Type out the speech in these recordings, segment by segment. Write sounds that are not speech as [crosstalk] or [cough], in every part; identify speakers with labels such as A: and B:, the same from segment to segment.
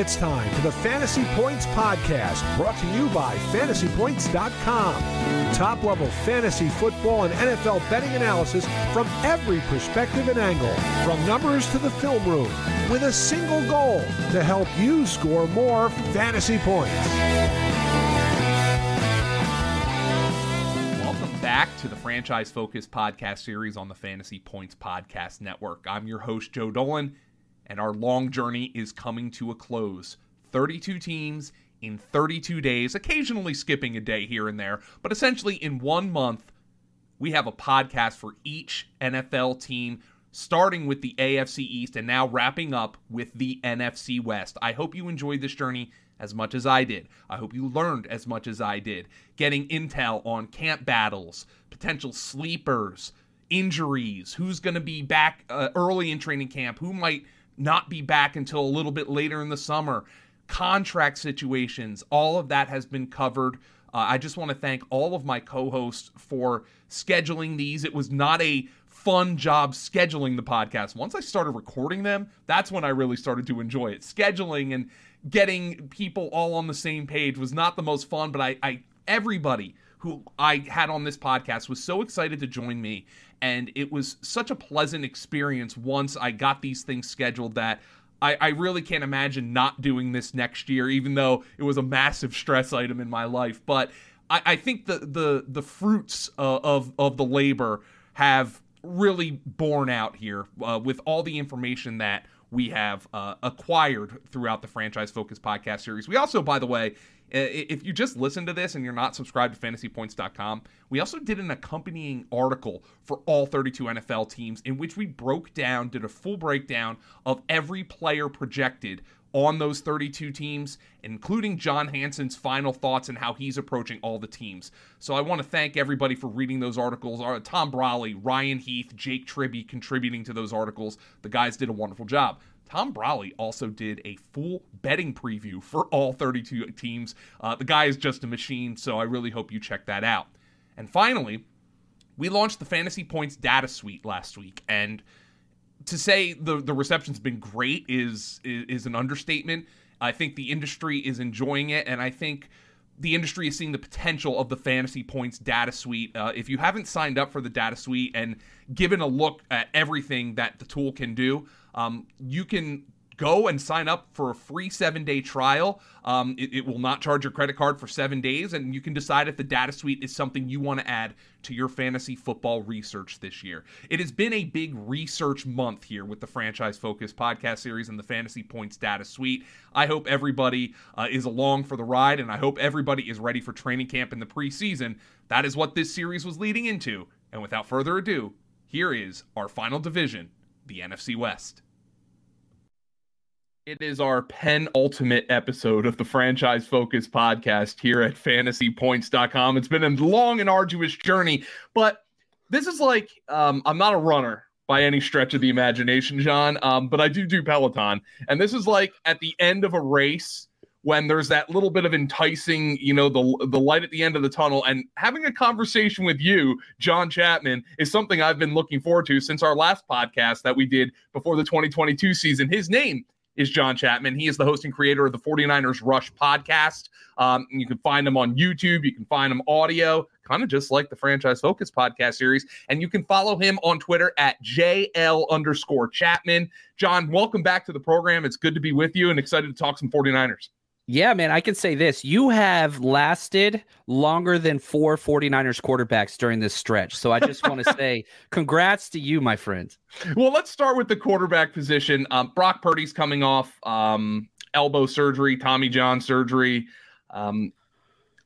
A: It's time for the Fantasy Points Podcast, brought to you by fantasypoints.com. Top level fantasy football and NFL betting analysis from every perspective and angle, from numbers to the film room, with a single goal to help you score more fantasy points.
B: Welcome back to the Franchise Focus podcast series on the Fantasy Points Podcast Network. I'm your host, Joe Dolan and our long journey is coming to a close. 32 teams in 32 days, occasionally skipping a day here and there, but essentially in one month, we have a podcast for each NFL team, starting with the AFC East and now wrapping up with the NFC West. I hope you enjoyed this journey as much as I did. I hope you learned as much as I did. Getting intel on camp battles, potential sleepers, injuries, who's going to be back uh, early in training camp, who might not be back until a little bit later in the summer, contract situations, all of that has been covered. Uh, I just want to thank all of my co hosts for scheduling these. It was not a fun job scheduling the podcast. Once I started recording them, that's when I really started to enjoy it. Scheduling and getting people all on the same page was not the most fun, but I, I everybody who I had on this podcast was so excited to join me and it was such a pleasant experience once I got these things scheduled that I, I, really can't imagine not doing this next year, even though it was a massive stress item in my life. But I, I think the the the fruits uh, of of the labor have really borne out here uh, with all the information that we have uh, acquired throughout the franchise focus podcast series. We also, by the way, if you just listen to this and you're not subscribed to fantasypoints.com, we also did an accompanying article for all 32 NFL teams in which we broke down, did a full breakdown of every player projected on those 32 teams, including John Hansen's final thoughts and how he's approaching all the teams. So I want to thank everybody for reading those articles. Uh, Tom Brolley, Ryan Heath, Jake Tribbey contributing to those articles. The guys did a wonderful job. Tom Brolley also did a full betting preview for all 32 teams. Uh, the guy is just a machine, so I really hope you check that out. And finally, we launched the Fantasy Points data suite last week, and to say the the reception's been great is, is is an understatement. I think the industry is enjoying it, and I think the industry is seeing the potential of the Fantasy Points data suite. Uh, if you haven't signed up for the data suite and given a look at everything that the tool can do, um, you can go and sign up for a free seven day trial. Um, it, it, will not charge your credit card for seven days, and you can decide if the data suite is something you want to add to your fantasy football research this year. It has been a big research month here with the Franchise Focus podcast series and the Fantasy Points data suite. I hope everybody uh, is along for the ride, and I hope everybody is ready for training camp in the preseason. That is what this series was leading into. And without further ado, here is our final division, the NFC West. It is our penultimate episode of the Franchise Focus podcast here at fantasypoints.com. It's been a long and arduous journey, but this is like um, I'm not a runner by any stretch of the imagination, John, um, but I do do Peloton. And this is like at the end of a race when there's that little bit of enticing, you know, the the light at the end of the tunnel and having a conversation with you, John Chapman, is something I've been looking forward to since our last podcast that we did before the 2022 season. His name is John Chapman. He is the host and creator of the 49ers Rush podcast. Um, you can find him on YouTube. You can find him audio, kind of just like the Franchise Focus podcast series. And you can follow him on Twitter at JL underscore Chapman. John, welcome back to the program. It's good to be with you and excited to talk some 49ers.
C: Yeah, man, I can say this. You have lasted longer than four 49ers quarterbacks during this stretch. So I just want to [laughs] say congrats to you, my friend.
B: Well, let's start with the quarterback position. Um, Brock Purdy's coming off um, elbow surgery, Tommy John surgery. Um,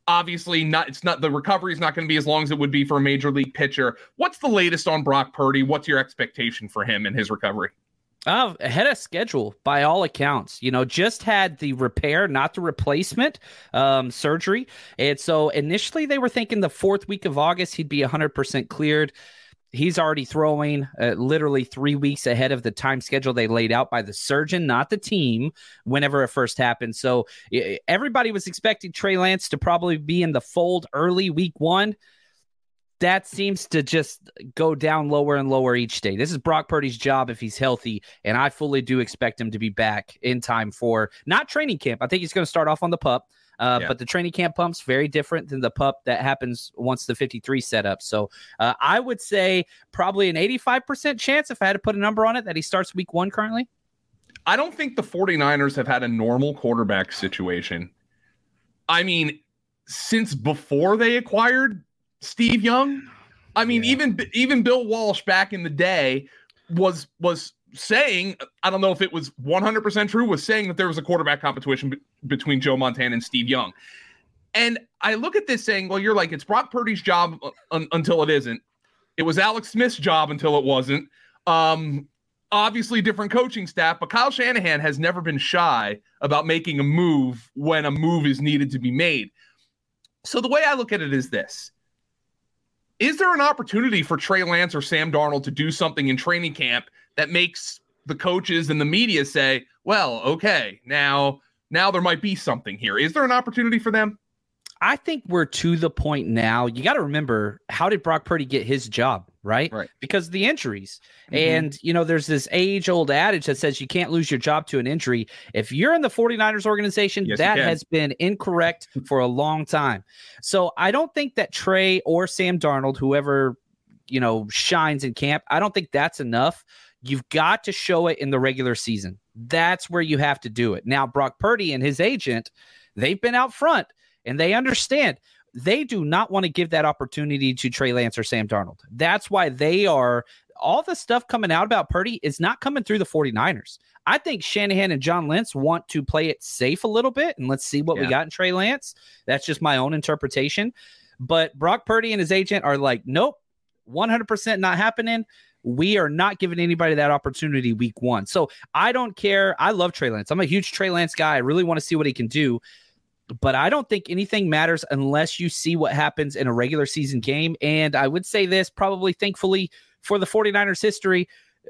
B: obviously, not it's not the recovery is not going to be as long as it would be for a major league pitcher. What's the latest on Brock Purdy? What's your expectation for him and his recovery?
C: Uh, ahead of schedule by all accounts. You know, just had the repair, not the replacement um, surgery. And so initially they were thinking the fourth week of August he'd be 100% cleared. He's already throwing uh, literally three weeks ahead of the time schedule they laid out by the surgeon, not the team, whenever it first happened. So everybody was expecting Trey Lance to probably be in the fold early week one that seems to just go down lower and lower each day. This is Brock Purdy's job if he's healthy, and I fully do expect him to be back in time for not training camp. I think he's going to start off on the pup. Uh, yeah. But the training camp pump's very different than the pup that happens once the 53 set up. So uh, I would say probably an 85% chance, if I had to put a number on it, that he starts week one currently.
B: I don't think the 49ers have had a normal quarterback situation. I mean, since before they acquired Steve Young, I mean, yeah. even even Bill Walsh back in the day was was saying, I don't know if it was 100% true, was saying that there was a quarterback competition between Joe Montana and Steve Young. And I look at this saying, well, you're like, it's Brock Purdy's job uh, un- until it isn't. It was Alex Smith's job until it wasn't. Um, obviously, different coaching staff, but Kyle Shanahan has never been shy about making a move when a move is needed to be made. So the way I look at it is this Is there an opportunity for Trey Lance or Sam Darnold to do something in training camp that makes the coaches and the media say, well, okay, now now there might be something here. Is there an opportunity for them?
C: I think we're to the point now. You got to remember how did Brock Purdy get his job, right?
B: Right.
C: Because the injuries. Mm-hmm. And, you know, there's this age old adage that says you can't lose your job to an injury. If you're in the 49ers organization, yes, that has been incorrect [laughs] for a long time. So I don't think that Trey or Sam Darnold, whoever, you know, shines in camp, I don't think that's enough You've got to show it in the regular season. That's where you have to do it. Now, Brock Purdy and his agent, they've been out front and they understand they do not want to give that opportunity to Trey Lance or Sam Darnold. That's why they are all the stuff coming out about Purdy is not coming through the 49ers. I think Shanahan and John Lynch want to play it safe a little bit and let's see what yeah. we got in Trey Lance. That's just my own interpretation. But Brock Purdy and his agent are like, nope, 100% not happening we are not giving anybody that opportunity week one. So I don't care. I love Trey Lance. I'm a huge Trey Lance guy. I really want to see what he can do. But I don't think anything matters unless you see what happens in a regular season game. And I would say this probably thankfully for the 49ers history,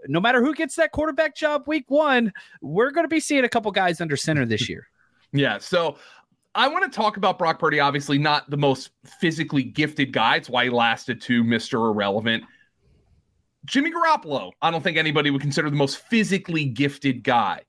C: no matter who gets that quarterback job week one, we're going to be seeing a couple guys under center this year. [laughs]
B: Yeah. So I want to talk about Brock Purdy, obviously not the most physically gifted guy. It's why he lasted to Mr. Irrelevant. Jimmy Garoppolo, I don't think anybody would consider the most physically gifted guy.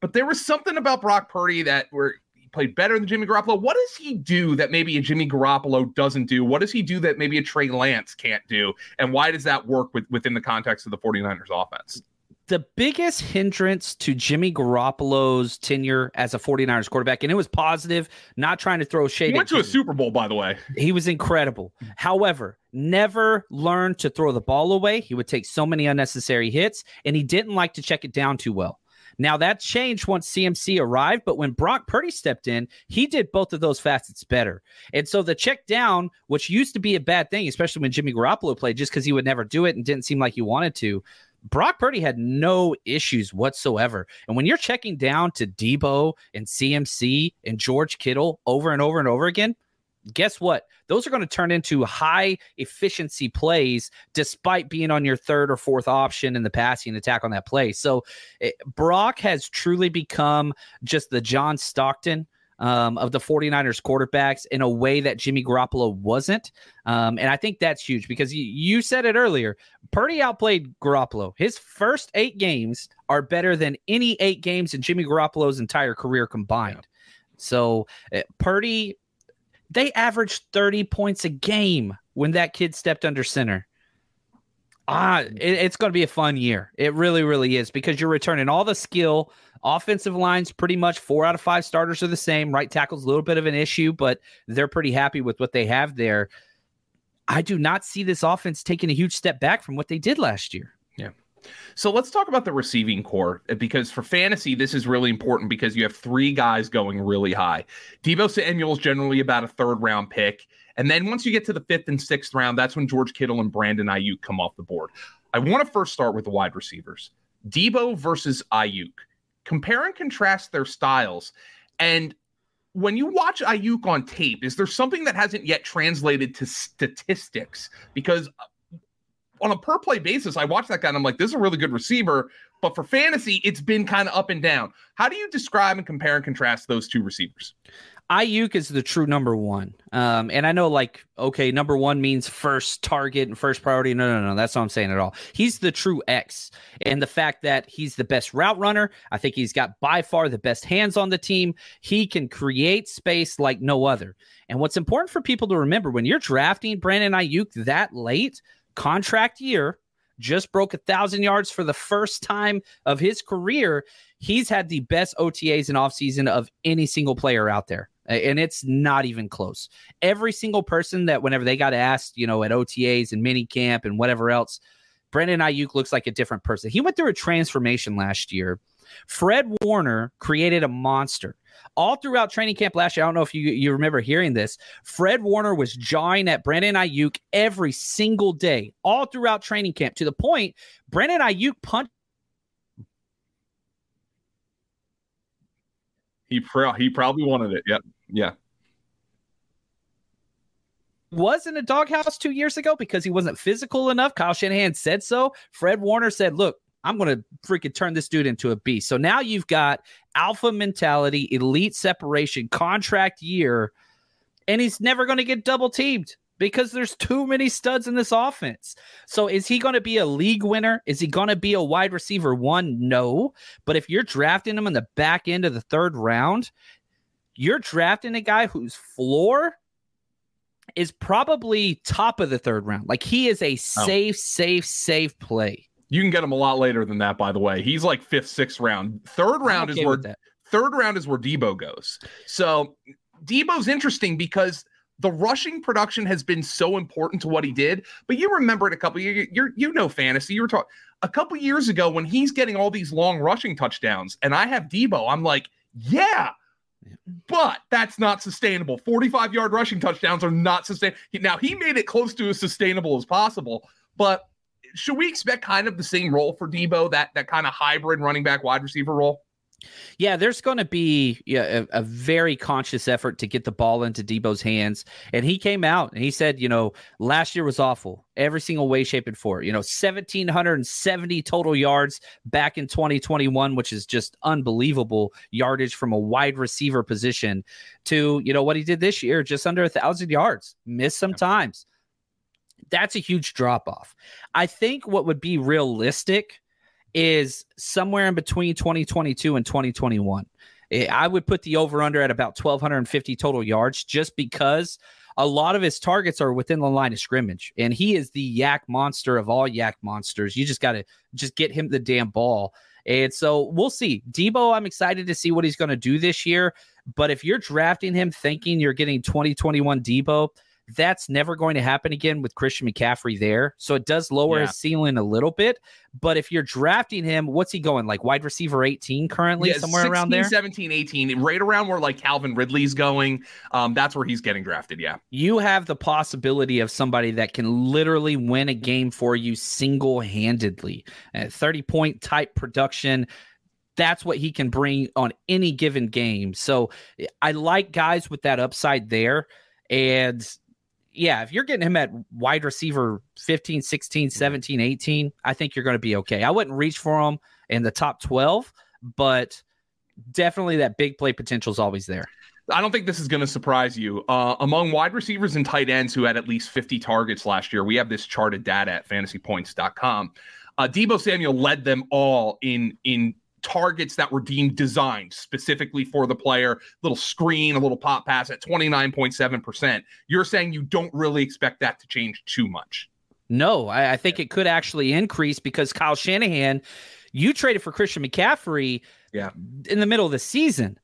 B: But there was something about Brock Purdy that where he played better than Jimmy Garoppolo. What does he do that maybe a Jimmy Garoppolo doesn't do? What does he do that maybe a Trey Lance can't do? And why does that work with, within the context of the 49ers offense?
C: the biggest hindrance to Jimmy Garoppolo's tenure as a 49ers quarterback, and it was positive, not trying to throw shade.
B: He went to a Super Bowl, by the way.
C: He was incredible. However, never learned to throw the ball away. He would take so many unnecessary hits, and he didn't like to check it down too well. Now that changed once CMC arrived, but when Brock Purdy stepped in, he did both of those facets better. And so the check down, which used to be a bad thing, especially when Jimmy Garoppolo played, just because he would never do it and didn't seem like he wanted to, Brock Purdy had no issues whatsoever. And when you're checking down to Deebo and CMC and George Kittle over and over and over again, guess what? Those are going to turn into high efficiency plays despite being on your third or fourth option in the passing attack on that play. So it, eh, Brock has truly become just the John Stockton um, of the 49ers quarterbacks in a way that Jimmy Garoppolo wasn't. Um, and I think that's huge because you, you said it earlier. Purdy outplayed Garoppolo. His first eight games are better than any eight games in Jimmy Garoppolo's entire career combined. Yeah. So uh, Purdy, they averaged 30 points a game when that kid stepped under center. Ah, it, it's going to be a fun year. It really, really is because you're returning all the skill, Offensive lines, pretty much four out of five starters are the same. Right tackle's a little bit of an issue, but they're pretty happy with what they have there. I do not see this offense taking a huge step back from what they did last year.
B: Yeah. So let's talk about the receiving corps uh, because for fantasy, this is really important because you have three guys going really high. Deebo Samuel is generally about a third round pick. And then once you get to the fifth and sixth round, that's when George Kittle and Brandon Aiyuk come off the board. I want to first start with the wide receivers Deebo versus Aiyuk compare and contrast their styles. And when you watch Aiyuk on tape, is there something that hasn't yet translated to statistics? Because uh, on a per play basis, I watch that guy and I'm like, this is a really good receiver. But for fantasy, it's been kind of up and down. How do you describe and compare and contrast those two receivers?
C: Aiyuk is the true number one. Um, and I know, like, okay, number one means first target and first priority. No, no, no, that's not what I'm saying at all. He's the true X. And the fact that he's the best route runner, I think he's got by far the best hands on the team. He can create space like no other. And what's important for people to remember when you're drafting Brandon Aiyuk that late, contract year, just broke a thousand yards for the first time of his career. He's had the best OTAs and offseason of any single player out there and it's not even close. Every single person that whenever they got asked, you know, at OTAs and mini camp and whatever else, Brandon Aiyuk looks like a different person. He went through a transformation last year. Fred Warner created a monster. All throughout training camp last year, I don't know if you, you remember hearing this. Fred Warner was jawing at Brandon Aiyuk every single day, all throughout training camp, to the point Brandon Aiyuk punched
B: He pro- he probably wanted it. Yep. Yeah.
C: Was in a doghouse two years ago because he wasn't physical enough. Kyle Shanahan said so. Fred Warner said, "Look, I'm going to freaking turn this dude into a beast." So now you've got alpha mentality, elite separation, contract year, and he's never going to get double teamed because there's too many studs in this offense. So is he going to be a league winner? Is he going to be a wide receiver one? No. But if you're drafting him in the back end of the third round, you're drafting a guy whose floor is probably top of the third round. Like he is a safe, oh. safe, safe play.
B: You can get him a lot later than that, by the way. He's like fifth, sixth round. Third round okay is where third round is where Deebo goes. So Deebo's interesting because the rushing production has been so important to what he did. But you remember it a couple you you you know fantasy. You were talking a couple years ago when he's getting all these long rushing touchdowns, and I have Deebo. I'm like, yeah, but that's not sustainable. 45 yard rushing touchdowns are not sustainable. Now he made it close to as sustainable as possible, but should we expect kind of the same role for Deebo, that that kind of hybrid running back wide receiver role?
C: Yeah, there's going to be yeah, a, a, very conscious effort to get the ball into Deebo's hands. And he came out and he said, you know, last year was awful, every single way, shape, and form. You know, 1,770 total yards back in 2021, which is just unbelievable yardage from a wide receiver position to, you know, what he did this year, just under a thousand yards, missed some times. That's a huge drop off. I think what would be realistic is somewhere in between 2022 and 2021. Eh, I would put the over under at about 1,250 total yards just because a lot of his targets are within the line of scrimmage. And he is the YAC monster of all YAC monsters. You just got to just get him the damn ball. And so we'll see. Deebo I'm excited to see what he's going to do this year. But if you're drafting him thinking you're getting 2021 Deebo, that's never going to happen again with Christian McCaffrey there. So it does lower yeah. his ceiling a little bit. But if you're drafting him, what's he going like wide receiver 18 currently, yeah, somewhere 16, around there?
B: 17, 18, right around where like Calvin Ridley's going. Um, that's where he's getting drafted. Yeah.
C: You have the possibility of somebody that can literally win a game for you single handedly. 30 point type production that's what he can bring on any given game. So I like guys with that upside there. And yeah, if you're getting him at wide receiver 15, 16, mm-hmm. 17, 18, I think you're going to be okay. I wouldn't reach for him in the top 12, but definitely that big play potential is always there.
B: I don't think this is going to surprise you. Uh, among wide receivers and tight ends who had at least 50 targets last year, we have this charted data at fantasypoints.com. Uh, Deebo Samuel led them all in in targets that were deemed designed specifically for the player, little screen, a little pop pass at 29.7%. You're saying you don't really expect that to change too much.
C: No, I, I think it could actually increase because Kyle Shanahan, you traded for Christian McCaffrey
B: yeah.
C: in the middle of the season.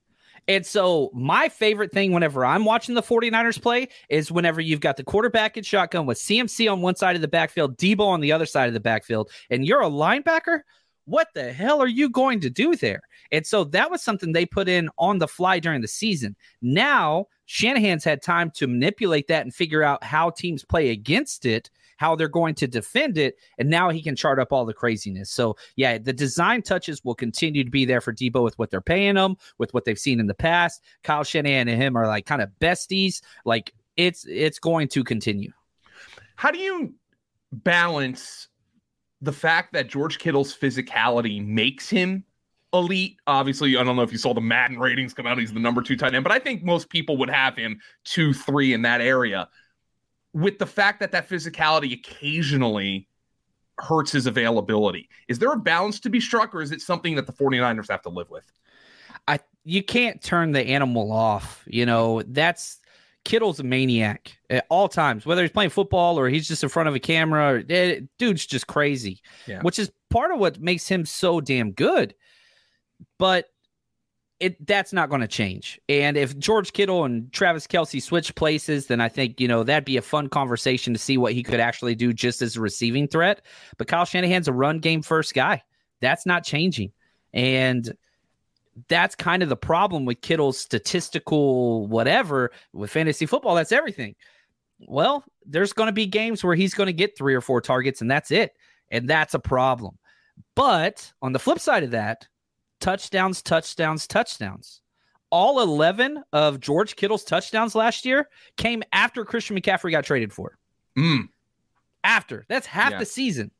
C: And so, my favorite thing whenever I'm watching the 49ers play is whenever you've got the quarterback in shotgun with CMC on one side of the backfield, Deebo on the other side of the backfield, and you're a linebacker what the hell are you going to do there? And so that was something they put in on the fly during the season. Now, Shanahan's had time to manipulate that and figure out how teams play against it, how they're going to defend it, and now he can chart up all the craziness. So, yeah, the design touches will continue to be there for Deebo with what they're paying him, with what they've seen in the past. Kyle Shanahan and him are like kind of besties. Like it's it's going to continue.
B: How do you balance the fact that George Kittle's physicality makes him elite. Obviously, I don't know if you saw the Madden ratings come out. He's the number two tight end, but I think most people would have him two, three in that area. With the fact that that physicality occasionally hurts his availability, is there a balance to be struck, or is it something that the 49ers have to live with?
C: I you can't turn the animal off. You know that's Kittle's a maniac at all times, whether he's playing football or he's just in front of a camera. It, eh, dude's just crazy, yeah. which is part of what makes him so damn good. But it that's not going to change. And if George Kittle and Travis Kelce switch places, then I think you know that'd be a fun conversation to see what he could actually do just as a receiving threat. But Kyle Shanahan's a run game first guy. That's not changing. And that's kind of the problem with Kittle's statistical whatever with fantasy football. That's everything. Well, there's going to be games where he's going to get three or four targets, and that's it. And that's a problem. But on the flip side of that, touchdowns, touchdowns, touchdowns. All 11 of George Kittle's touchdowns last year came after Christian McCaffrey got traded for.
B: Mm.
C: After. That's half yeah. the season.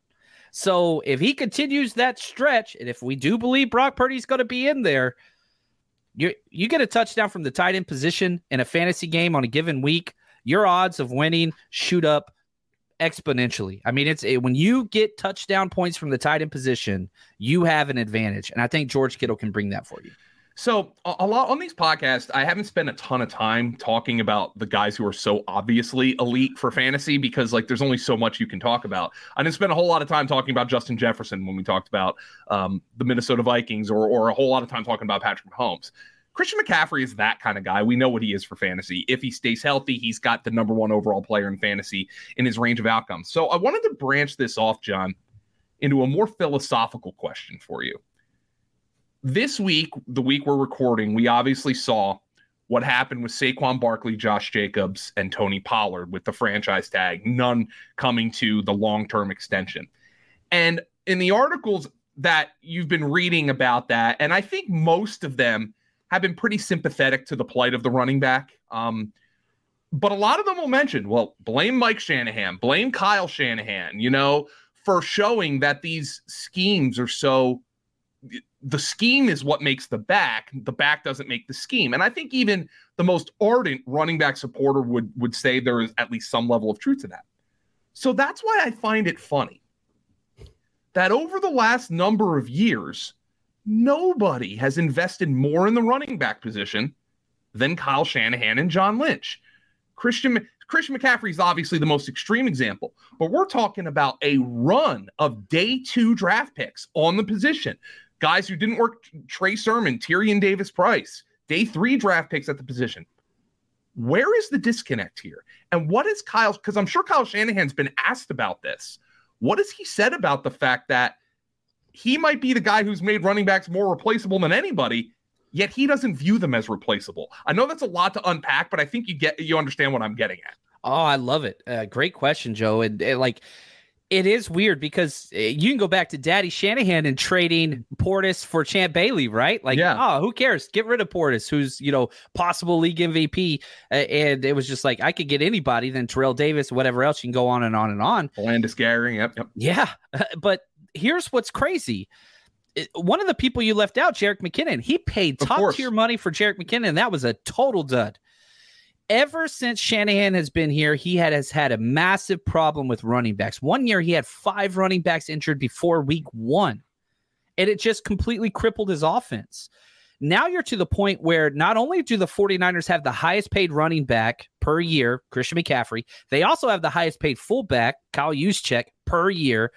C: So if he continues that stretch, and if we do believe Brock Purdy's going to be in there, you you get a touchdown from the tight end position in a fantasy game on a given week, your odds of winning shoot up exponentially. I mean, it's it, when you get touchdown points from the tight end position, you have an advantage, and I think George Kittle can bring that for you.
B: So a lot on these podcasts, I haven't spent a ton of time talking about the guys who are so obviously elite for fantasy because like there's only so much you can talk about. I didn't spend a whole lot of time talking about Justin Jefferson when we talked about um, the Minnesota Vikings or or a whole lot of time talking about Patrick Mahomes. Christian McCaffrey is that kind of guy. We know what he is for fantasy. If he stays healthy, he's got the number one overall player in fantasy in his range of outcomes. So I wanted to branch this off, John, into a more philosophical question for you this week, the week we're recording, we obviously saw what happened with Saquon Barkley, Josh Jacobs, and Tony Pollard with the franchise tag, none coming to the long term extension. And in the articles that you've been reading about that, and I think most of them have been pretty sympathetic to the plight of the running back. Um, but a lot of them will mention, well, blame Mike Shanahan, blame Kyle Shanahan, you know, for showing that these schemes are so the scheme is what makes the back. The back doesn't make the scheme. And I think even the most ardent running back supporter would would say there is at least some level of truth to that. So that's why I find it funny that over the last number of years, nobody has invested more in the running back position than Kyle Shanahan and John Lynch. Christian Christian McCaffrey is obviously the most extreme example, but we're talking about a run of day two draft picks on the position guys who didn't work Trey Sermon, Tyrion Davis Price, day three draft picks at the position. Where is the disconnect here? And what is Kyle? Because I'm sure Kyle Shanahan's been asked about this. What has he said about the fact that he might be the guy who's made running backs more replaceable than anybody, yet he doesn't view them as replaceable? I know that's a lot to unpack, but I think you get you understand what I'm getting at.
C: Oh, I love it. Uh, great question, Joe. And, and like it is weird because eh, you can go back to Daddy Shanahan and trading Portis for Champ Bailey, right? Like, yeah. oh, who cares? Get rid of Portis, who's you know possible league MVP, and it was just like I could get anybody. Then Terrell Davis, whatever else, you can go on and on and on.
B: Olandis Gary, yep, yep.
C: Yeah, [laughs] but here's what's crazy. One of the people you left out, Jerick McKinnon, he paid top tier money for Jerick McKinnon. And that was a total dud ever since Shanahan has been here, he had has had a massive problem with running backs. One year he had five running backs injured before week one, and it just completely crippled his offense. Now you're to the point where not only do the 49ers have the highest paid running back per year, Christian McCaffrey, they also have the highest paid fullback, Kyle Juszczyk, per year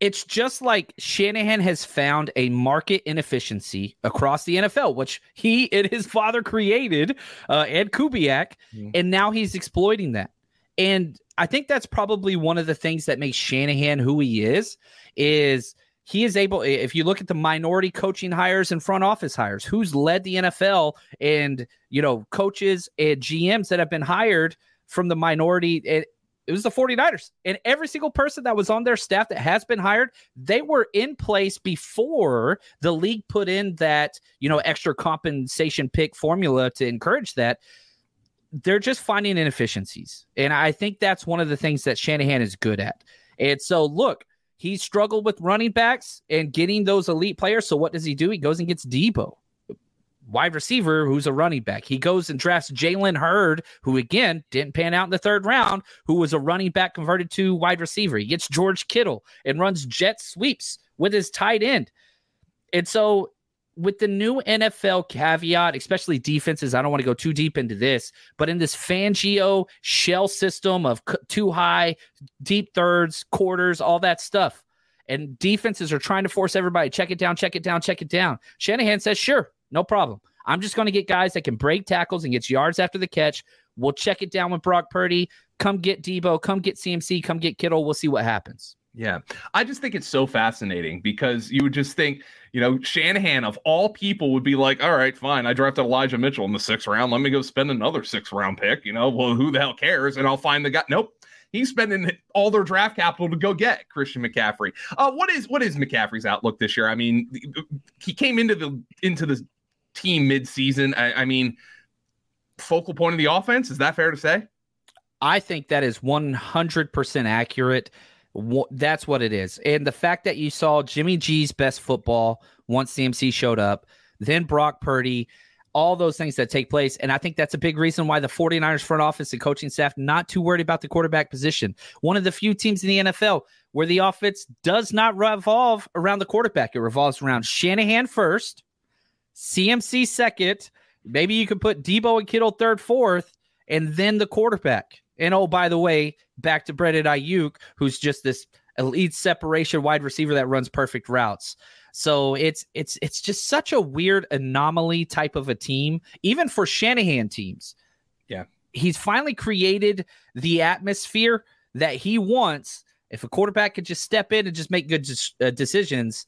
C: it's just like Shanahan has found a market inefficiency across the NFL, which he [laughs] and his father created, uh, Ed Kubiak, mm-hmm. and now he's exploiting that. And I think that's probably one of the things that makes Shanahan who he is. Is he is able? If you look at the minority coaching hires and front office hires, who's led the NFL, and you know coaches and GMs that have been hired from the minority it was the 49ers. And every single person that was on their staff that has been hired, they were in place before the league put in that, you know, extra compensation pick formula to encourage that. They're just finding inefficiencies. And I think that's one of the things that Shanahan is good at. And so, look, he struggled with running backs and getting those elite players. So what does he do? He goes and gets Deebo, wide receiver, who's a running back. He goes and drafts Jalen Hurd, who again didn't pan out in the third round, who was a running back converted to wide receiver. He gets George Kittle and runs jet sweeps with his tight end. And so with the new NFL caveat, especially defenses, I don't want to go two deep into this, but in this Fangio shell system of too high, deep thirds, quarters, all that stuff, and defenses are trying to force everybody check it down, check it down, check it down. Shanahan says, sure, no problem. I'm just going to get guys that can break tackles and get yards after the catch. We'll check it down with Brock Purdy. Come get Deebo. Come get CMC. Come get Kittle. We'll see what happens.
B: Yeah. I just think it's so fascinating because you would just think, you know, Shanahan of all people would be like, all right, fine. I drafted Elijah Mitchell in the sixth round. Let me go spend another sixth round pick. You know, well, who the hell cares? And I'll find the guy. Nope. He's spending all their draft capital to go get Christian McCaffrey. Uh, what is what is McCaffrey's outlook this year? I mean, he came into the into the team midseason. I, I mean, focal point of the offense. Is that fair to say?
C: I think that is 100% accurate that's what it is. And the fact that you saw Jimmy G's best football once CMC showed up, then Brock Purdy, all those things that take place. And I think that's a big reason why the 49ers front office and coaching staff not too worried about the quarterback position. One of the few teams in the NFL where the offense does not revolve around the quarterback. It revolves around Shanahan first, CMC second. Maybe you could put Deebo and Kittle third, fourth, and then the quarterback. And oh, by the way, back to Brandon Aiyuk, who's just this elite separation wide receiver that runs perfect routes. So it's it's it's just such a weird anomaly type of a team, even for Shanahan teams.
B: Yeah.
C: He's finally created the atmosphere that he wants. If a quarterback could just step in and just make good uh, decisions,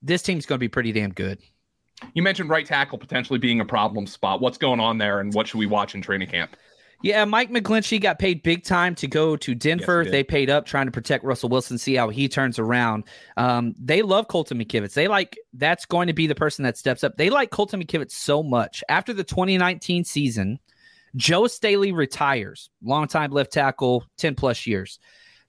C: this team's going to be pretty damn good.
B: You mentioned right tackle potentially being a problem spot. What's going on there, and what should we watch in training camp?
C: Yeah, Mike McGlinchey got paid big time to go to Denver. Yes, they paid up trying to protect Russell Wilson, see how he turns around. Um, they love Colton McKivitz. They like that's going to be the person that steps up. They like Colton McKivitz so much. After the 2019 season, Joe Staley retires, longtime left tackle, 10 plus years.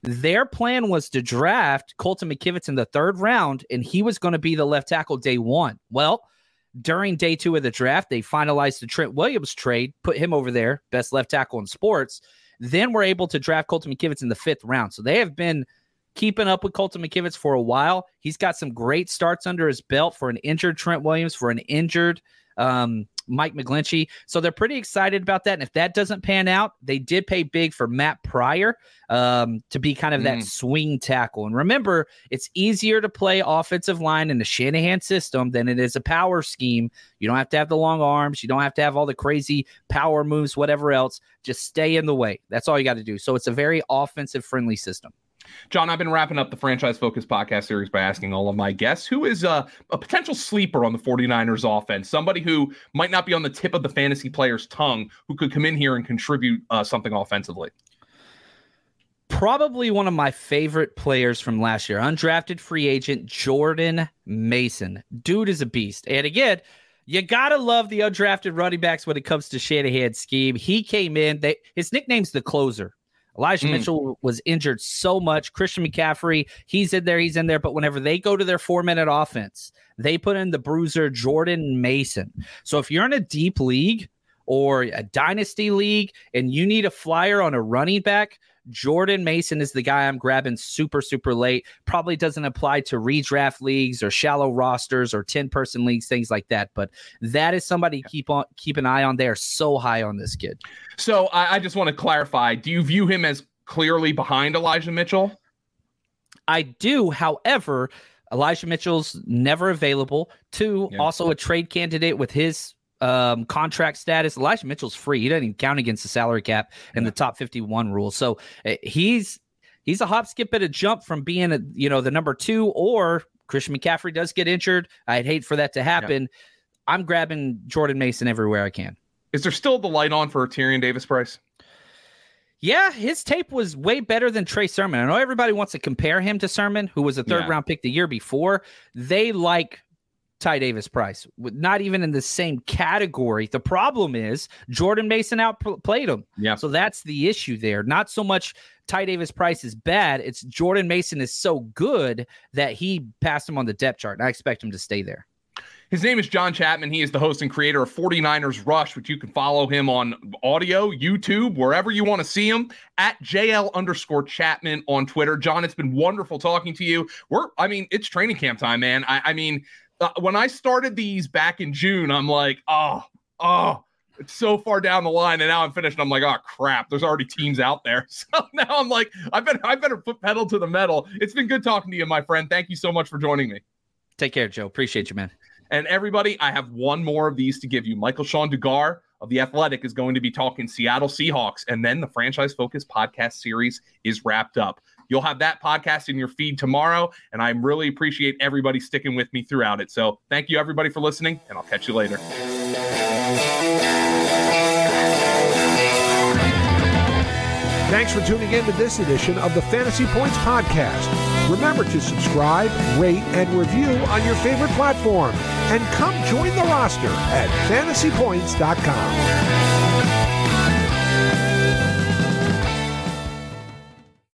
C: Their plan was to draft Colton McKivitz in the third round, and he was going to be the left tackle day one. Well, during day two of the draft, they finalized the Trent Williams trade, put him over there, best left tackle in sports. Then we're able to draft Colton McKivitz in the fifth round. So they have been keeping up with Colton McKivitz for a while. He's got some great starts under his belt for an injured Trent Williams, for an injured um, Mike McGlinchey. So they're pretty excited about that. And if that doesn't pan out, they did pay big for Matt Pryor um, to be kind of that mm. swing tackle. And remember, it's easier to play offensive line in the Shanahan system than it is a power scheme. You don't have to have the long arms. You don't have to have all the crazy power moves, whatever else. Just stay in the way. That's all you got to do. So it's a very offensive friendly system.
B: John, I've been wrapping up the franchise focus podcast series by asking all of my guests who is a, a, potential sleeper on the 49ers offense, somebody who might not be on the tip of the fantasy player's tongue, who could come in here and contribute uh, something offensively.
C: Probably one of my favorite players from last year, undrafted free agent Jordan Mason. Dude is a beast. And again, you gotta love the undrafted running backs when it comes to Shanahan's scheme. He came in. They, his nickname's the closer Elijah mm. Mitchell was injured so much. Christian McCaffrey, he's in there, he's in there. But whenever they go to their four minute offense, they put in the bruiser Jordan Mason. So if you're in a deep league or a dynasty league and you need a flyer on a running back, Jordan Mason is the guy I'm grabbing super, super late. Probably doesn't apply to redraft leagues or shallow rosters or 10 person leagues, things like that. But that is somebody keep on keep an eye on. They are so high on this kid.
B: So I, I just want to clarify. Do you view him as clearly behind Elijah Mitchell?
C: I do. However, Elijah Mitchell's never available. Two, yeah. also a trade candidate with his um, contract status. Elijah Mitchell's free. He doesn't even count against the salary cap and yeah. the top 51 rule. So uh, he's he's a hop, skip, and a jump from being a you know the number two. Or Christian McCaffrey does get injured. I'd hate for that to happen. Yeah. I'm grabbing Jordan Mason everywhere I can.
B: Is there still the light on for Tyrion Davis Price?
C: Yeah, his tape was way better than Trey Sermon. I know everybody wants to compare him to Sermon, who was a third yeah. round pick the year before. They like Ty Davis Price, not even in the same category. The problem is Jordan Mason outplayed him.
B: Yeah.
C: So that's the issue there. Not so much Ty Davis Price is bad. It's Jordan Mason is so good that he passed him on the depth chart. And I expect him to stay there.
B: His name is John Chapman. He is the host and creator of 49ers Rush, which you can follow him on audio, YouTube, wherever you want to see him at JL underscore Chapman on Twitter. John, it's been wonderful talking to you. We're, I mean, it's training camp time, man. I, I mean, uh, when I started these back in June, I'm like, oh, oh, it's so far down the line, and now I'm finished. And I'm like, oh crap, there's already teams out there. [laughs] So now I'm like, I better, I better put pedal to the metal. It's been good talking to you, my friend. Thank you so much for joining me.
C: Take care, Joe. Appreciate you, man.
B: And everybody, I have one more of these to give you. Michael Shawn Dugar of The Athletic is going to be talking Seattle Seahawks, and then the Franchise Focus podcast series is wrapped up. You'll have that podcast in your feed tomorrow, and I really appreciate everybody sticking with me throughout it. So thank you, everybody, for listening, and I'll catch you later.
A: Thanks for tuning in to this edition of the Fantasy Points Podcast. Remember to subscribe, rate, and review on your favorite platform. And come join the roster at fantasypoints.com.